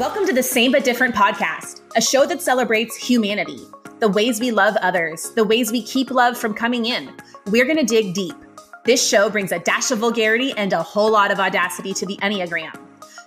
Welcome to the Same But Different podcast, a show that celebrates humanity, the ways we love others, the ways we keep love from coming in. We're going to dig deep. This show brings a dash of vulgarity and a whole lot of audacity to the Enneagram.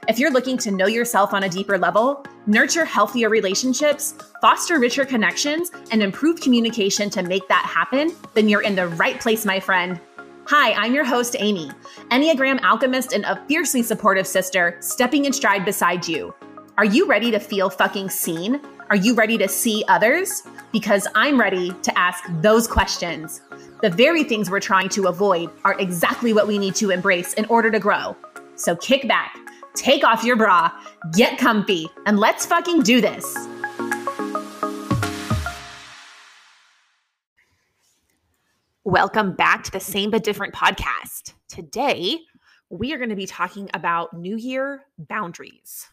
If you're looking to know yourself on a deeper level, nurture healthier relationships, foster richer connections, and improve communication to make that happen, then you're in the right place, my friend. Hi, I'm your host, Amy, Enneagram alchemist and a fiercely supportive sister stepping in stride beside you. Are you ready to feel fucking seen? Are you ready to see others? Because I'm ready to ask those questions. The very things we're trying to avoid are exactly what we need to embrace in order to grow. So kick back, take off your bra, get comfy, and let's fucking do this. Welcome back to the Same But Different podcast. Today, we are going to be talking about New Year boundaries.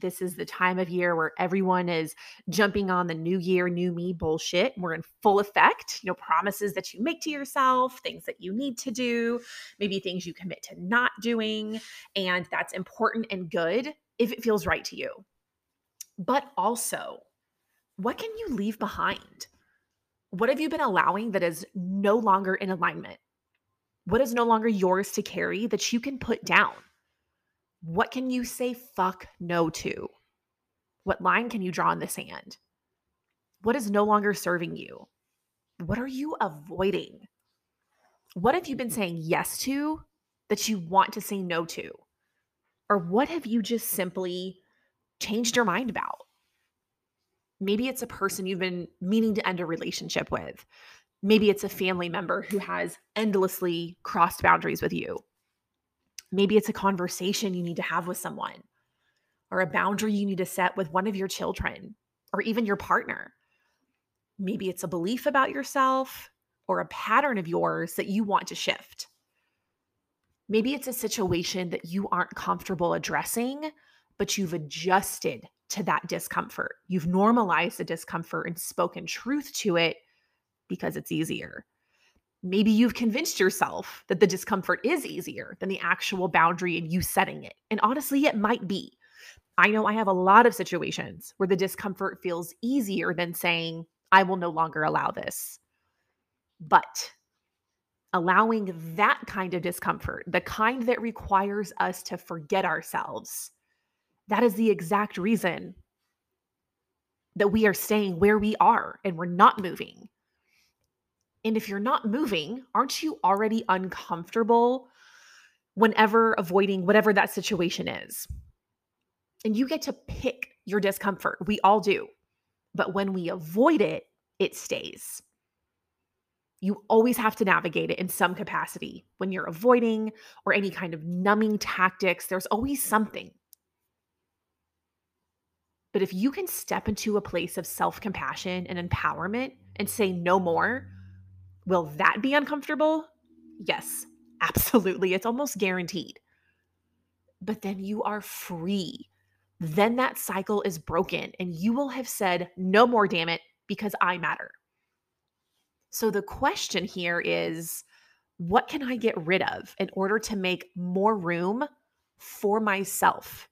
This is the time of year where everyone is jumping on the new year, new me bullshit. We're in full effect. You know, promises that you make to yourself, things that you need to do, maybe things you commit to not doing. And that's important and good if it feels right to you. But also, what can you leave behind? What have you been allowing that is no longer in alignment? What is no longer yours to carry that you can put down? What can you say fuck no to? What line can you draw in the sand? What is no longer serving you? What are you avoiding? What have you been mm-hmm. saying yes to that you want to say no to? Or what have you just simply changed your mind about? Maybe it's a person you've been meaning to end a relationship with. Maybe it's a family member who has endlessly crossed boundaries with you. Maybe it's a conversation you need to have with someone or a boundary you need to set with one of your children or even your partner. Maybe it's a belief about yourself or a pattern of yours that you want to shift. Maybe it's a situation that you aren't comfortable addressing, but you've adjusted to that discomfort. You've normalized the discomfort and spoken truth to it because it's easier. Maybe you've convinced yourself that the discomfort is easier than the actual boundary and you setting it. And honestly, it might be. I know I have a lot of situations where the discomfort feels easier than saying, I will no longer allow this. But allowing that kind of discomfort, the kind that requires us to forget ourselves, that is the exact reason that we are staying where we are and we're not moving. And if you're not moving, aren't you already uncomfortable whenever avoiding whatever that situation is? And you get to pick your discomfort. We all do. But when we avoid it, it stays. You always have to navigate it in some capacity. When you're avoiding or any kind of numbing tactics, there's always something but if you can step into a place of self compassion and empowerment and say no more, will that be uncomfortable? Yes, absolutely. It's almost guaranteed. But then you are free. Then that cycle is broken and you will have said, no more, damn it, because I matter. So the question here is what can I get rid of in order to make more room for myself?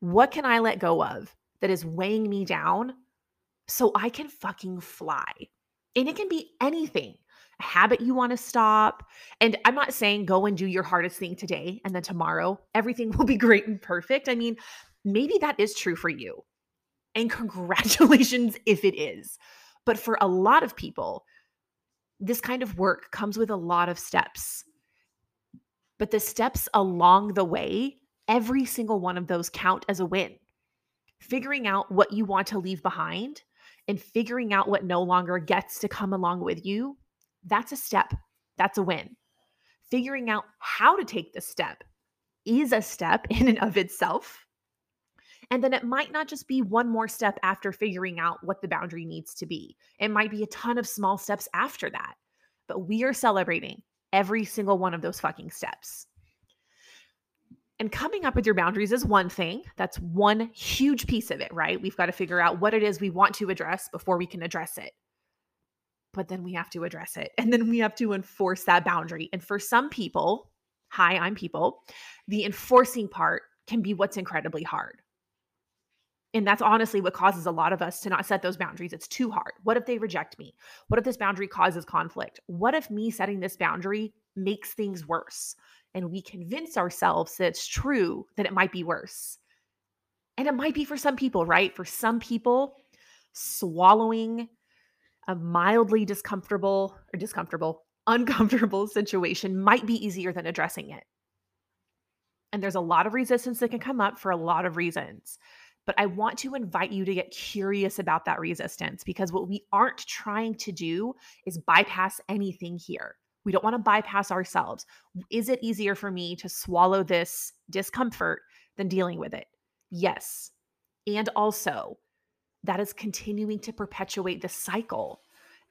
What can I let go of that is weighing me down so I can fucking fly. And it can be anything habit you want to stop. And I'm not saying go and do your hardest thing today and then tomorrow everything will be great and perfect. I mean, maybe that is true for you. And congratulations if it is. But for a lot of people, this kind of work comes with a lot of steps. But the steps along the way, every single one of those count as a win figuring out what you want to leave behind and figuring out what no longer gets to come along with you, that's a step. That's a win. Figuring out how to take the step is a step in and of itself. And then it might not just be one more step after figuring out what the boundary needs to be. It might be a ton of small steps after that. But we are celebrating every single one of those fucking steps. And coming up with your boundaries is one thing. That's one huge piece of it, right? We've got to figure out what it is we want to address before we can address it. But then we have to address it. And then we have to enforce that boundary. And for some people, hi, I'm people, the enforcing part can be what's incredibly hard. And that's honestly what causes a lot of us to not set those boundaries. It's too hard. What if they reject me? What if this boundary causes conflict? What if me setting this boundary makes things worse? And we convince ourselves that it's true that it might be worse. And it might be for some people, right? For some people, swallowing a mildly discomfortable or discomfortable, uncomfortable situation might be easier than addressing it. And there's a lot of resistance that can come up for a lot of reasons. But I want to invite you to get curious about that resistance because what we aren't trying to do is bypass anything here. We don't want to bypass ourselves. Is it easier for me to swallow this discomfort than dealing with it? Yes. And also, that is continuing to perpetuate the cycle.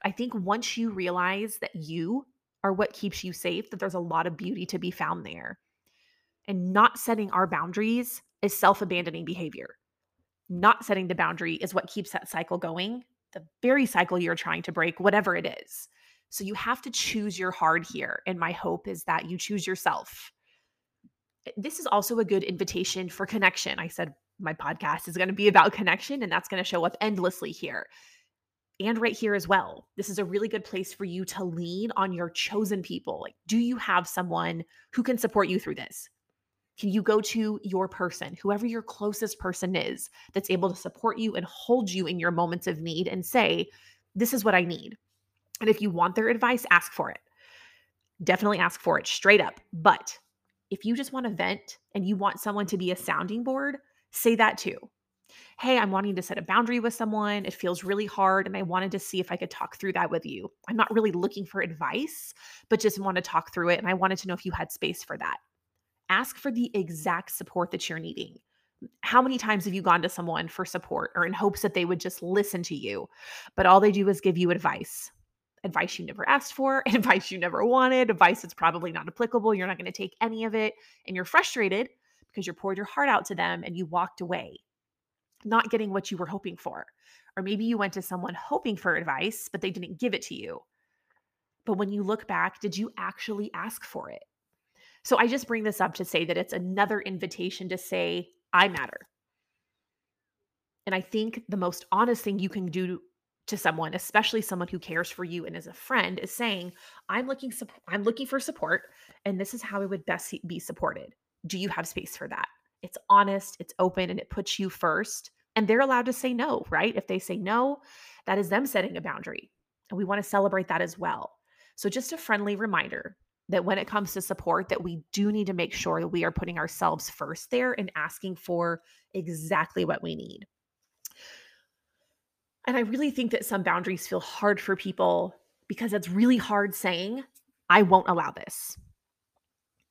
I think once you realize that you are what keeps you safe, that there's a lot of beauty to be found there. And not setting our boundaries is self abandoning behavior. Not setting the boundary is what keeps that cycle going, the very cycle you're trying to break, whatever it is. So you have to choose your hard here. And my hope is that you choose yourself. This is also a good invitation for connection. I said my podcast is going to be about connection, and that's going to show up endlessly here and right here as well. This is a really good place for you to lean on your chosen people. Like, do you have someone who can support you through this? Can you go to your person, whoever your closest person is, that's able to support you and hold you in your moments of need and say, This is what I need? And if you want their advice, ask for it. Definitely ask for it straight up. But if you just want to vent and you want someone to be a sounding board, say that too. Hey, I'm wanting to set a boundary with someone. It feels really hard. And I wanted to see if I could talk through that with you. I'm not really looking for advice, but just want to talk through it. And I wanted to know if you had space for that. Ask for the exact support that you're needing. How many times have you gone to someone for support or in hopes that they would just listen to you, but all they do is give you advice? Advice you never asked for, advice you never wanted, advice that's probably not applicable. You're not going to take any of it, and you're frustrated because you poured your heart out to them and you walked away, not getting what you were hoping for. Or maybe you went to someone hoping for advice, but they didn't give it to you. But when you look back, did you actually ask for it? So I just bring this up to say that it's another invitation to say, I matter. And I think the most honest thing you can do to someone, especially someone who cares for you and is a friend, is saying, "I'm looking I'm looking for support and this is how I would best be supported. Do you have space for that?" It's honest, it's open and it puts you first. And they're allowed to say no, right? If they say no, that is them setting a boundary. And we want to celebrate that as well. So just a friendly reminder that when it comes to support that we do need to make sure that we are putting ourselves first there and asking for exactly what we need and i really think that some boundaries feel hard for people because it's really hard saying i won't allow this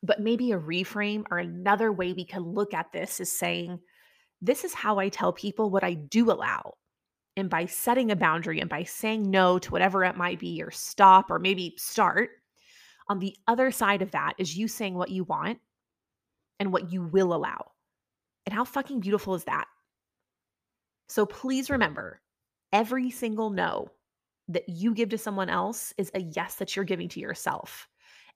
but maybe a reframe or another way we can look at this is saying this is how i tell people what i do allow and by setting a boundary and by saying no to whatever it might be or stop or maybe start on the other side of that is you saying what you want and what you will allow. And how fucking beautiful is that? So please remember every single no that you give to someone else is a yes that you're giving to yourself.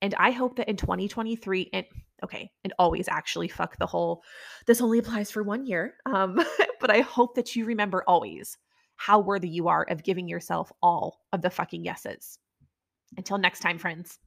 And I hope that in 2023, and okay, and always actually fuck the whole, this only applies for one year. Um, but I hope that you remember always how worthy you are of giving yourself all of the fucking yeses. Until next time, friends.